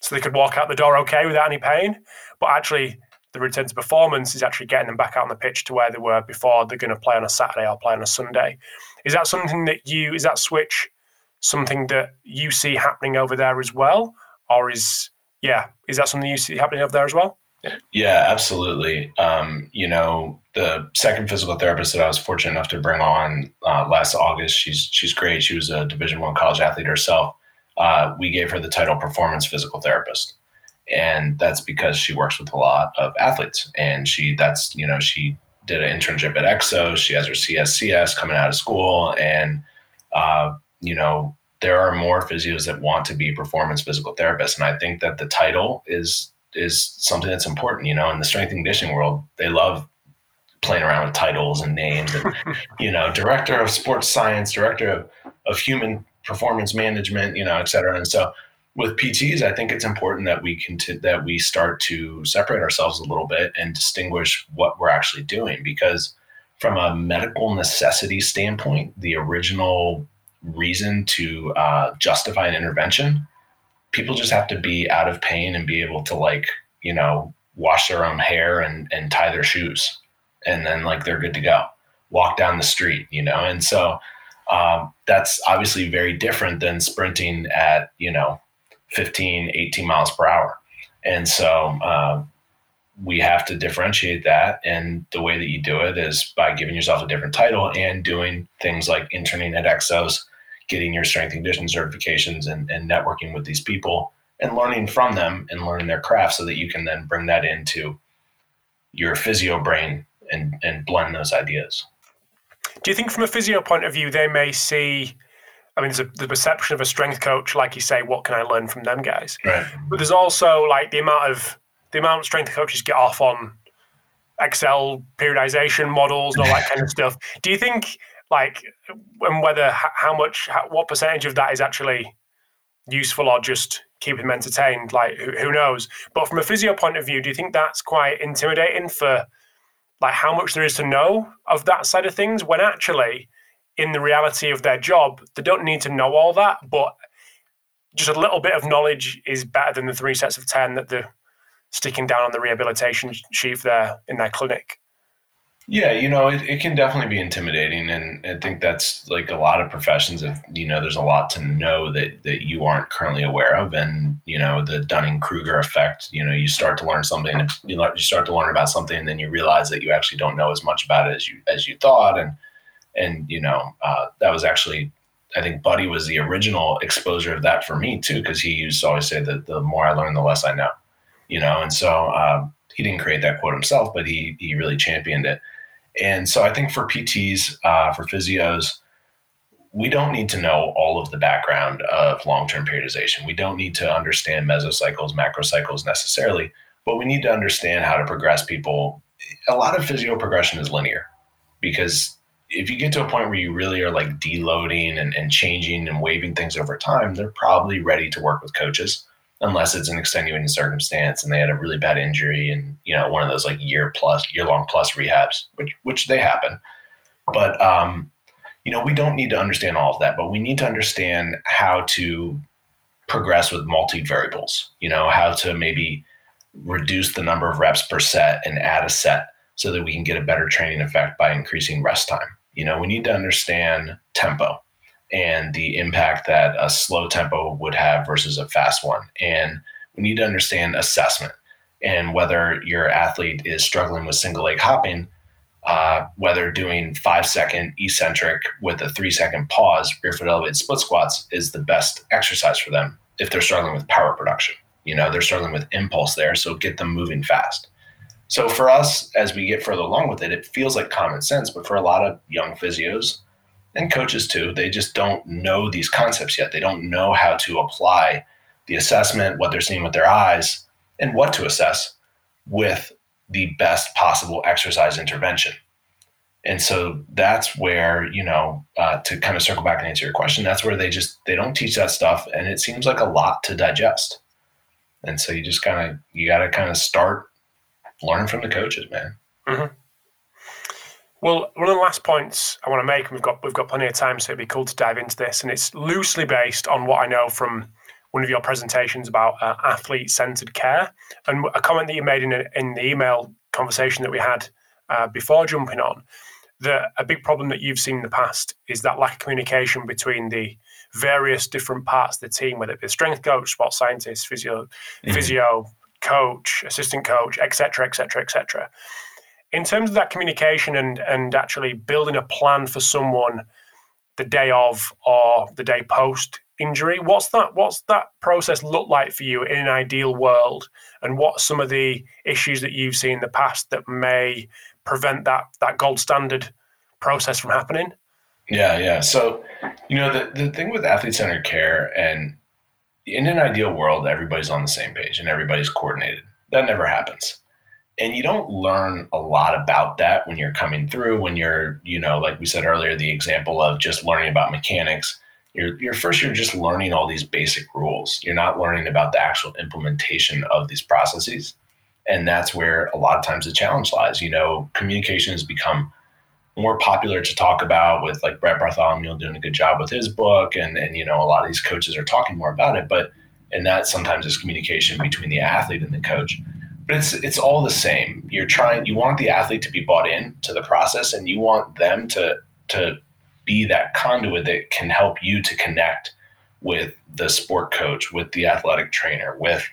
so they could walk out the door okay without any pain. But actually, the return to performance is actually getting them back out on the pitch to where they were before they're going to play on a Saturday or play on a Sunday. Is that something that you, is that switch something that you see happening over there as well? Or is, yeah, is that something you see happening over there as well? Yeah, absolutely. Um, you know, the second physical therapist that I was fortunate enough to bring on uh, last August, she's she's great. She was a Division One college athlete herself uh, we gave her the title performance physical therapist and that's because she works with a lot of athletes and she that's you know she did an internship at exo she has her cscs coming out of school and uh, you know there are more physios that want to be performance physical therapists and i think that the title is is something that's important you know in the strength and conditioning world they love playing around with titles and names and you know director of sports science director of, of human performance management, you know, et cetera. And so with PTs, I think it's important that we can t- that we start to separate ourselves a little bit and distinguish what we're actually doing because from a medical necessity standpoint, the original reason to uh, justify an intervention, people just have to be out of pain and be able to like, you know, wash their own hair and, and tie their shoes. And then like they're good to go. Walk down the street, you know? And so um, that's obviously very different than sprinting at you know 15 18 miles per hour and so um, we have to differentiate that and the way that you do it is by giving yourself a different title and doing things like interning at exos getting your strength and conditioning certifications and, and networking with these people and learning from them and learning their craft so that you can then bring that into your physio brain and, and blend those ideas do you think, from a physio point of view, they may see? I mean, there's a, the perception of a strength coach, like you say, what can I learn from them guys? Right. But there's also like the amount of the amount of strength coaches get off on Excel periodization models and all that kind of stuff. Do you think like and whether how much how, what percentage of that is actually useful or just keeping them entertained? Like who, who knows? But from a physio point of view, do you think that's quite intimidating for like how much there is to know of that side of things when actually in the reality of their job they don't need to know all that but just a little bit of knowledge is better than the three sets of 10 that they're sticking down on the rehabilitation sheet there in their clinic yeah, you know, it, it can definitely be intimidating. And I think that's like a lot of professions of, you know, there's a lot to know that, that you aren't currently aware of. And, you know, the Dunning Kruger effect, you know, you start to learn something, you, you start to learn about something and then you realize that you actually don't know as much about it as you, as you thought. And, and, you know, uh, that was actually, I think Buddy was the original exposure of that for me too. Cause he used to always say that the more I learn, the less I know, you know? And so, um, he didn't create that quote himself, but he, he really championed it and so I think for PTs, uh, for physios, we don't need to know all of the background of long-term periodization. We don't need to understand mesocycles, macrocycles necessarily, but we need to understand how to progress people. A lot of physio progression is linear because if you get to a point where you really are like deloading and, and changing and waving things over time, they're probably ready to work with coaches unless it's an extenuating circumstance and they had a really bad injury and you know one of those like year plus year long plus rehabs which which they happen. But um you know we don't need to understand all of that but we need to understand how to progress with multi variables you know how to maybe reduce the number of reps per set and add a set so that we can get a better training effect by increasing rest time. You know we need to understand tempo and the impact that a slow tempo would have versus a fast one. And we need to understand assessment and whether your athlete is struggling with single leg hopping, uh, whether doing five second eccentric with a three second pause, rear foot elevated split squats is the best exercise for them if they're struggling with power production. You know, they're struggling with impulse there, so get them moving fast. So for us, as we get further along with it, it feels like common sense, but for a lot of young physios, and coaches too, they just don't know these concepts yet. They don't know how to apply the assessment, what they're seeing with their eyes, and what to assess with the best possible exercise intervention. And so that's where, you know, uh, to kind of circle back and answer your question, that's where they just, they don't teach that stuff. And it seems like a lot to digest. And so you just kind of, you got to kind of start learning from the coaches, man. Mm-hmm. Well, one of the last points I want to make, and we've got we've got plenty of time, so it'd be cool to dive into this, and it's loosely based on what I know from one of your presentations about uh, athlete-centered care, and a comment that you made in a, in the email conversation that we had uh, before jumping on. That a big problem that you've seen in the past is that lack of communication between the various different parts of the team, whether it be strength coach, sports scientist, physio, mm-hmm. physio, coach, assistant coach, etc., etc., etc in terms of that communication and and actually building a plan for someone the day of or the day post injury what's that what's that process look like for you in an ideal world? And what some of the issues that you've seen in the past that may prevent that that gold standard process from happening? Yeah yeah. So you know the, the thing with athlete centered care and in an ideal world everybody's on the same page and everybody's coordinated. That never happens and you don't learn a lot about that when you're coming through when you're you know like we said earlier the example of just learning about mechanics. You're, you're first you're just learning all these basic rules. You're not learning about the actual implementation of these processes. And that's where a lot of times the challenge lies. You know communication has become more popular to talk about with like Brett Bartholomew doing a good job with his book and and you know a lot of these coaches are talking more about it. But and that sometimes is communication between the athlete and the coach but it's it's all the same. You're trying you want the athlete to be bought in to the process and you want them to to be that conduit that can help you to connect with the sport coach, with the athletic trainer, with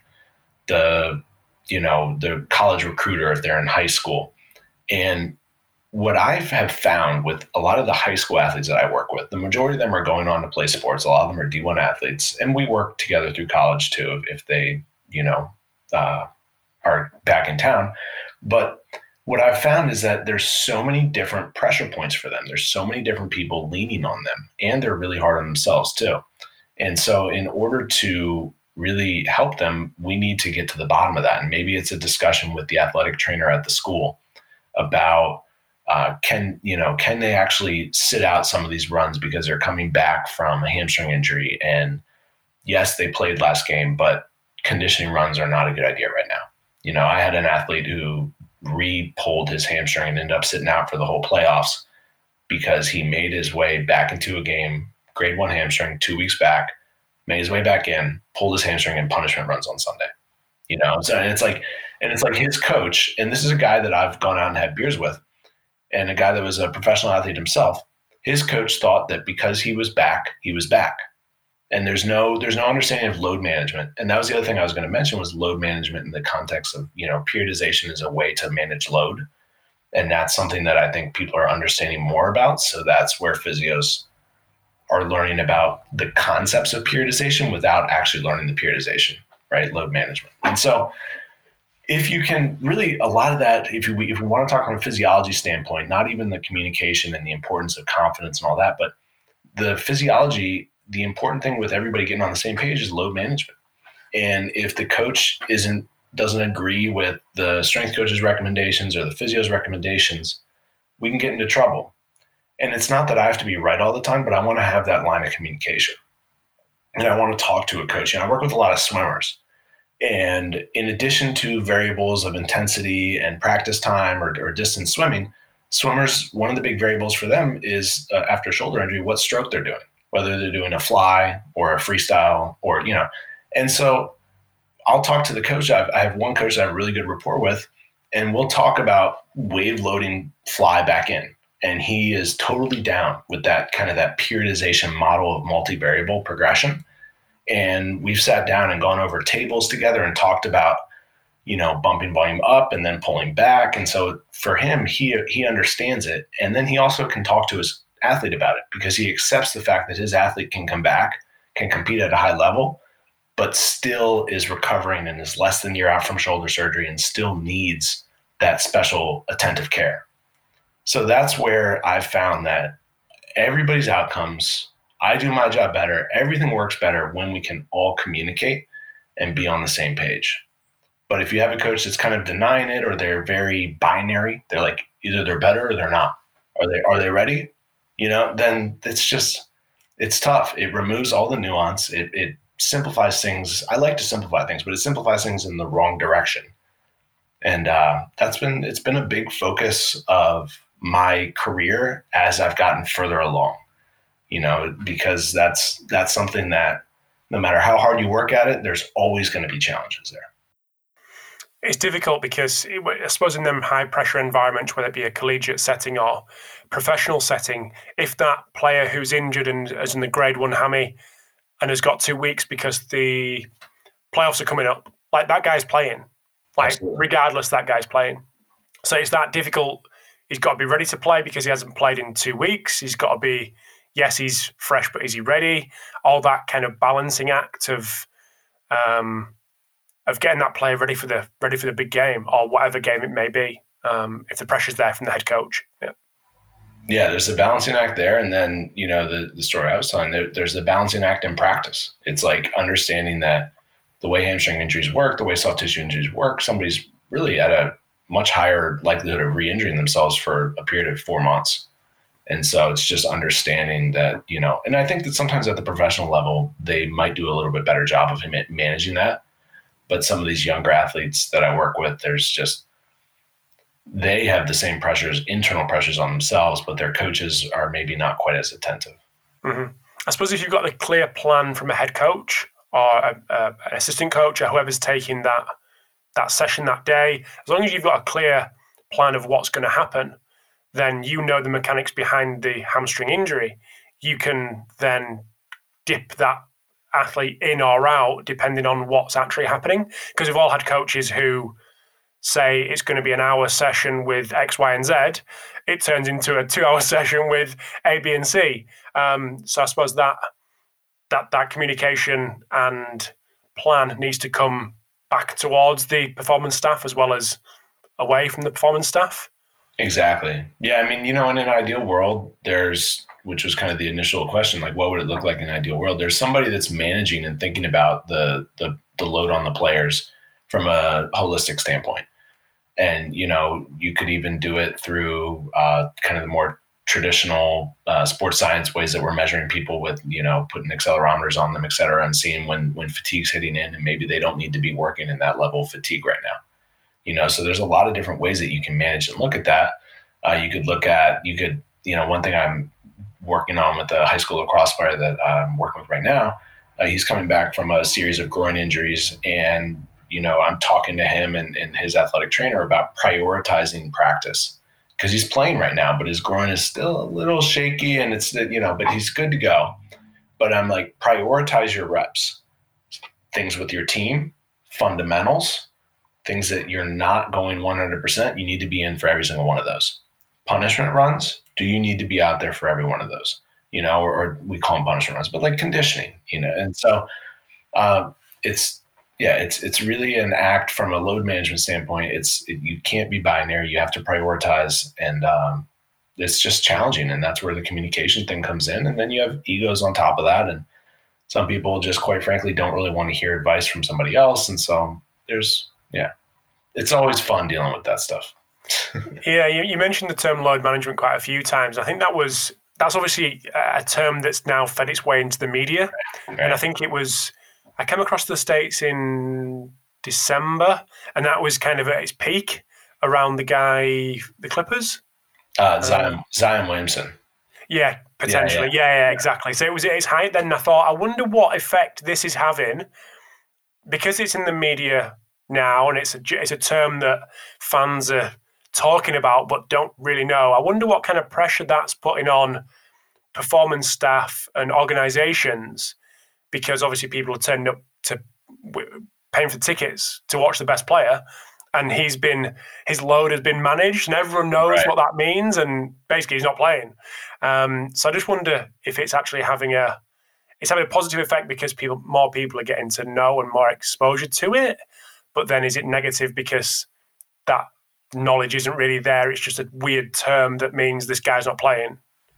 the you know, the college recruiter if they're in high school. And what I have found with a lot of the high school athletes that I work with, the majority of them are going on to play sports. A lot of them are D1 athletes, and we work together through college too. If they, you know, uh, are back in town. But what I've found is that there's so many different pressure points for them. There's so many different people leaning on them, and they're really hard on themselves too. And so, in order to really help them, we need to get to the bottom of that. And maybe it's a discussion with the athletic trainer at the school about uh, can you know can they actually sit out some of these runs because they're coming back from a hamstring injury and yes they played last game but conditioning runs are not a good idea right now you know, I had an athlete who re-pulled his hamstring and ended up sitting out for the whole playoffs because he made his way back into a game, grade one hamstring, two weeks back, made his way back in, pulled his hamstring, and punishment runs on Sunday. You know, so and it's like, and it's like his coach, and this is a guy that I've gone out and had beers with, and a guy that was a professional athlete himself. His coach thought that because he was back, he was back and there's no there's no understanding of load management. And that was the other thing i was going to mention was load management in the context of you know periodization is a way to manage load. And that's something that i think people are understanding more about. So that's where physios are learning about the concepts of periodization without actually learning the periodization right? Load management. And so if you can really a lot of that if we if we want to talk from a physiology standpoint not even the communication and the importance of confidence and all that but the physiology the important thing with everybody getting on the same page is load management. And if the coach isn't doesn't agree with the strength coach's recommendations or the physio's recommendations, we can get into trouble. And it's not that I have to be right all the time, but I want to have that line of communication. And I want to talk to a coach. And I work with a lot of swimmers. And in addition to variables of intensity and practice time or, or distance swimming, swimmers, one of the big variables for them is uh, after shoulder injury, what stroke they're doing whether they're doing a fly or a freestyle or, you know. And so I'll talk to the coach. I've, I have one coach that I have really good rapport with, and we'll talk about wave loading fly back in. And he is totally down with that kind of that periodization model of multivariable progression. And we've sat down and gone over tables together and talked about, you know, bumping volume up and then pulling back. And so for him, he he understands it. And then he also can talk to his athlete about it because he accepts the fact that his athlete can come back, can compete at a high level, but still is recovering and is less than a year out from shoulder surgery and still needs that special attentive care. So that's where I've found that everybody's outcomes, I do my job better, everything works better when we can all communicate and be on the same page. But if you have a coach that's kind of denying it or they're very binary, they're like either they're better or they're not. Are they are they ready? You know, then it's just it's tough. It removes all the nuance. It it simplifies things. I like to simplify things, but it simplifies things in the wrong direction. And uh, that's been it's been a big focus of my career as I've gotten further along. You know, because that's that's something that no matter how hard you work at it, there's always going to be challenges there it's difficult because it, I suppose in them high pressure environments, whether it be a collegiate setting or professional setting, if that player who's injured and is in the grade one hammy and has got two weeks because the playoffs are coming up, like that guy's playing, like Absolutely. regardless, that guy's playing. So it's that difficult. He's got to be ready to play because he hasn't played in two weeks. He's got to be, yes, he's fresh, but is he ready? All that kind of balancing act of, um, of getting that player ready for the ready for the big game or whatever game it may be. Um, if the pressure's there from the head coach. Yeah. Yeah, there's a balancing act there, and then you know the the story I was telling. There, there's the balancing act in practice. It's like understanding that the way hamstring injuries work, the way soft tissue injuries work, somebody's really at a much higher likelihood of re-injuring themselves for a period of four months. And so it's just understanding that, you know, and I think that sometimes at the professional level, they might do a little bit better job of managing that but some of these younger athletes that I work with, there's just they have the same pressures, internal pressures on themselves, but their coaches are maybe not quite as attentive. Mm-hmm. I suppose if you've got a clear plan from a head coach or a, a, an assistant coach or whoever's taking that that session that day, as long as you've got a clear plan of what's going to happen, then you know the mechanics behind the hamstring injury. You can then dip that athlete in or out depending on what's actually happening. Because we've all had coaches who say it's going to be an hour session with X, Y, and Z, it turns into a two-hour session with A, B, and C. Um, so I suppose that that that communication and plan needs to come back towards the performance staff as well as away from the performance staff. Exactly. Yeah, I mean, you know, in an ideal world, there's which was kind of the initial question, like what would it look like in an ideal world? There's somebody that's managing and thinking about the the, the load on the players from a holistic standpoint. And you know, you could even do it through uh, kind of the more traditional uh, sports science ways that we're measuring people with, you know, putting accelerometers on them, et cetera, and seeing when when fatigue's hitting in, and maybe they don't need to be working in that level of fatigue right now. You know, so there's a lot of different ways that you can manage and look at that. Uh, you could look at, you could, you know, one thing I'm working on with the high school lacrosse player that I'm working with right now. Uh, he's coming back from a series of groin injuries, and you know I'm talking to him and, and his athletic trainer about prioritizing practice because he's playing right now, but his groin is still a little shaky, and it's you know, but he's good to go. But I'm like, prioritize your reps, things with your team, fundamentals, things that you're not going 100%. You need to be in for every single one of those. Punishment runs, do you need to be out there for every one of those? You know, or, or we call them punishment runs, but like conditioning, you know. And so uh, it's yeah, it's it's really an act from a load management standpoint. It's it, you can't be binary. You have to prioritize, and um, it's just challenging. And that's where the communication thing comes in. And then you have egos on top of that, and some people just quite frankly don't really want to hear advice from somebody else. And so there's yeah, it's always fun dealing with that stuff. yeah, you, you, mentioned the term load management quite a few times. I think that was that's obviously a term that's now fed its way into the media, right. and I think it was. I came across the states in December, and that was kind of at its peak around the guy, the Clippers. Uh, Zion, um, Zion Williamson. Yeah, potentially. Yeah, yeah. yeah, yeah, exactly. So it was at its height. Then I thought, I wonder what effect this is having because it's in the media now, and it's a it's a term that fans are talking about but don't really know. I wonder what kind of pressure that's putting on performance staff and organizations because obviously people are turning up to paying for tickets to watch the best player and he's been his load has been managed and everyone knows right. what that means and basically he's not playing um, so i just wonder if it's actually having a it's having a positive effect because people more people are getting to know and more exposure to it but then is it negative because that knowledge isn't really there. It's just a weird term that means this guy's not playing.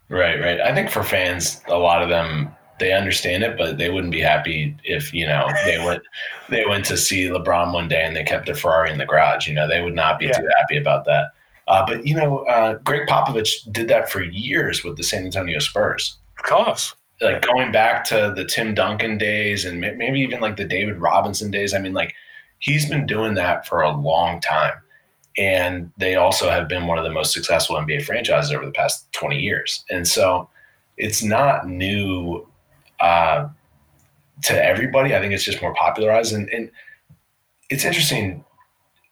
Right, right. I think for fans, a lot of them they understand it, but they wouldn't be happy if you know they went they went to see LeBron one day and they kept their Ferrari in the garage. You know, they would not be yeah. too happy about that. Uh, but you know, uh, Gregg Popovich did that for years with the San Antonio Spurs. Of course, like going back to the Tim Duncan days and maybe even like the David Robinson days. I mean, like he's been doing that for a long time. And they also have been one of the most successful NBA franchises over the past 20 years. And so it's not new uh, to everybody. I think it's just more popularized. And, and it's interesting.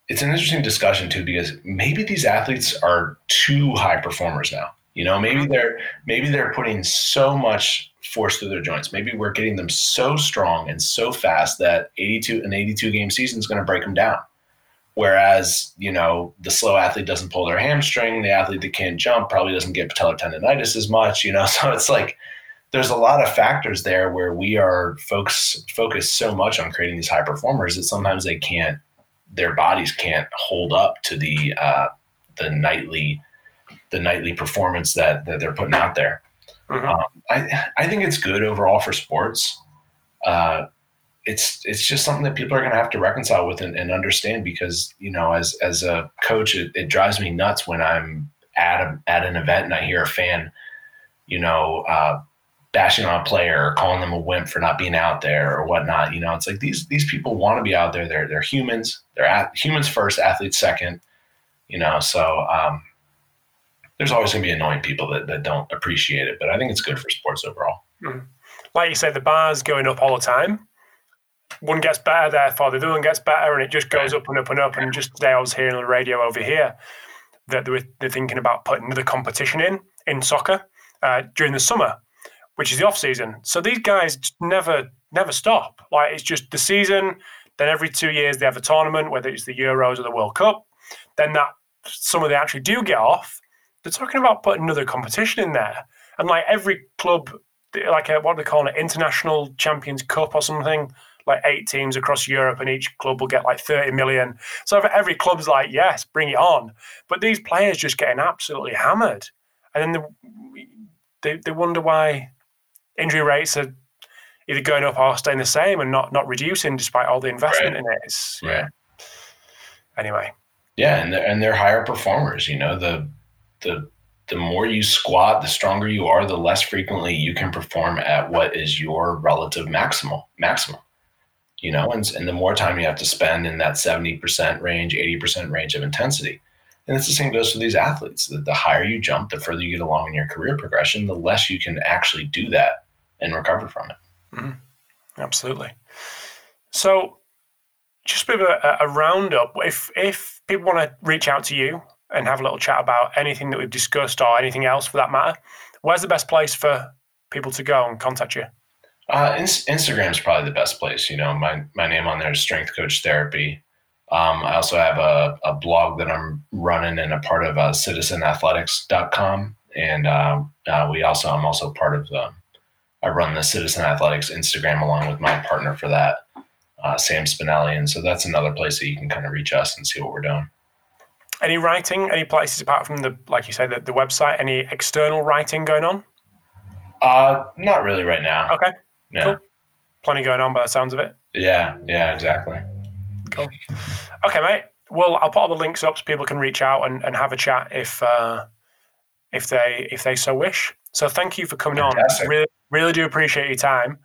It's an interesting discussion too, because maybe these athletes are too high performers now. You know, maybe mm-hmm. they're maybe they're putting so much force through their joints. Maybe we're getting them so strong and so fast that 82 an 82 game season is going to break them down. Whereas, you know, the slow athlete doesn't pull their hamstring, the athlete that can't jump probably doesn't get patellar tendonitis as much, you know. So it's like there's a lot of factors there where we are folks focused so much on creating these high performers that sometimes they can't their bodies can't hold up to the uh, the nightly the nightly performance that, that they're putting out there. Mm-hmm. Um, I I think it's good overall for sports. Uh, it's it's just something that people are going to have to reconcile with and, and, understand because you know as as a coach it, it, drives me nuts when I'm at a, at an event and I hear a fan you know uh, bashing on a player or calling them a wimp for not being out there or whatnot you know it's like these these people want to be out there they're they're humans they're at, humans first athletes second you know so um, there's always going to be annoying people that, that don't appreciate it, but I think it's good for sports overall. Mm. Like you said, the bar's going up all the time. One gets better, therefore the other one gets better, and it just goes up and up and up. And just today, I was hearing on the radio over here that they were they're thinking about putting another competition in in soccer uh, during the summer, which is the off season. So these guys never never stop. Like it's just the season. Then every two years they have a tournament, whether it's the Euros or the World Cup. Then that of they actually do get off they're talking about putting another competition in there. And like every club, like a, what do they call it, International Champions Cup or something, like eight teams across Europe, and each club will get like 30 million. So every club's like, yes, bring it on. But these players just getting absolutely hammered. And then they, they wonder why injury rates are either going up or staying the same and not not reducing despite all the investment right. in it. It's, yeah. Anyway. Yeah, and they're, and they're higher performers. You know the the the more you squat, the stronger you are, the less frequently you can perform at what is your relative maximal maximum. You know, and, and the more time you have to spend in that 70% range, 80% range of intensity. And it's the same goes for these athletes. The, the higher you jump, the further you get along in your career progression, the less you can actually do that and recover from it. Mm-hmm. Absolutely. So, just a bit of a, a roundup. If if people want to reach out to you, and have a little chat about anything that we've discussed or anything else for that matter, where's the best place for people to go and contact you? Uh, Instagram is probably the best place. You know, my my name on there is Strength Coach Therapy. Um, I also have a, a blog that I'm running and a part of uh, citizenathletics.com. And uh, uh, we also, I'm also part of the, I run the Citizen Athletics Instagram along with my partner for that, uh, Sam Spinelli. And so that's another place that you can kind of reach us and see what we're doing. Any writing? Any places apart from the, like you said, the, the website? Any external writing going on? Uh, not really right now. Okay. Yeah. Cool. Plenty going on by the sounds of it. Yeah. Yeah. Exactly. Cool. Okay, mate. Well, I'll put all the links up so people can reach out and, and have a chat if uh, if they if they so wish. So thank you for coming Fantastic. on. Really, really do appreciate your time,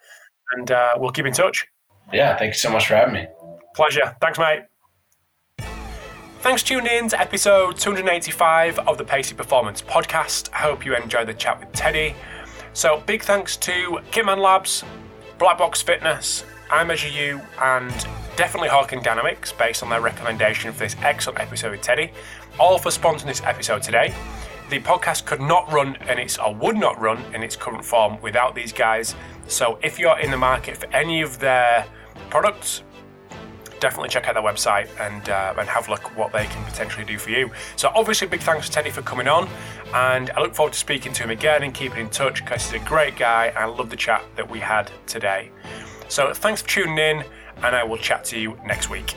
and uh, we'll keep in touch. Yeah. Thank you so much for having me. Pleasure. Thanks, mate. Thanks for tuning in to episode 285 of the Pacey Performance podcast. I hope you enjoyed the chat with Teddy. So, big thanks to Kitman Labs, Black Box Fitness, I Measure You, and definitely Hawkin Dynamics, based on their recommendation for this excellent episode with Teddy, all for sponsoring this episode today. The podcast could not run in its or would not run in its current form without these guys. So, if you're in the market for any of their products, definitely check out their website and uh, and have a look what they can potentially do for you. So obviously, big thanks to Teddy for coming on, and I look forward to speaking to him again and keeping in touch because he's a great guy. And I love the chat that we had today. So thanks for tuning in, and I will chat to you next week.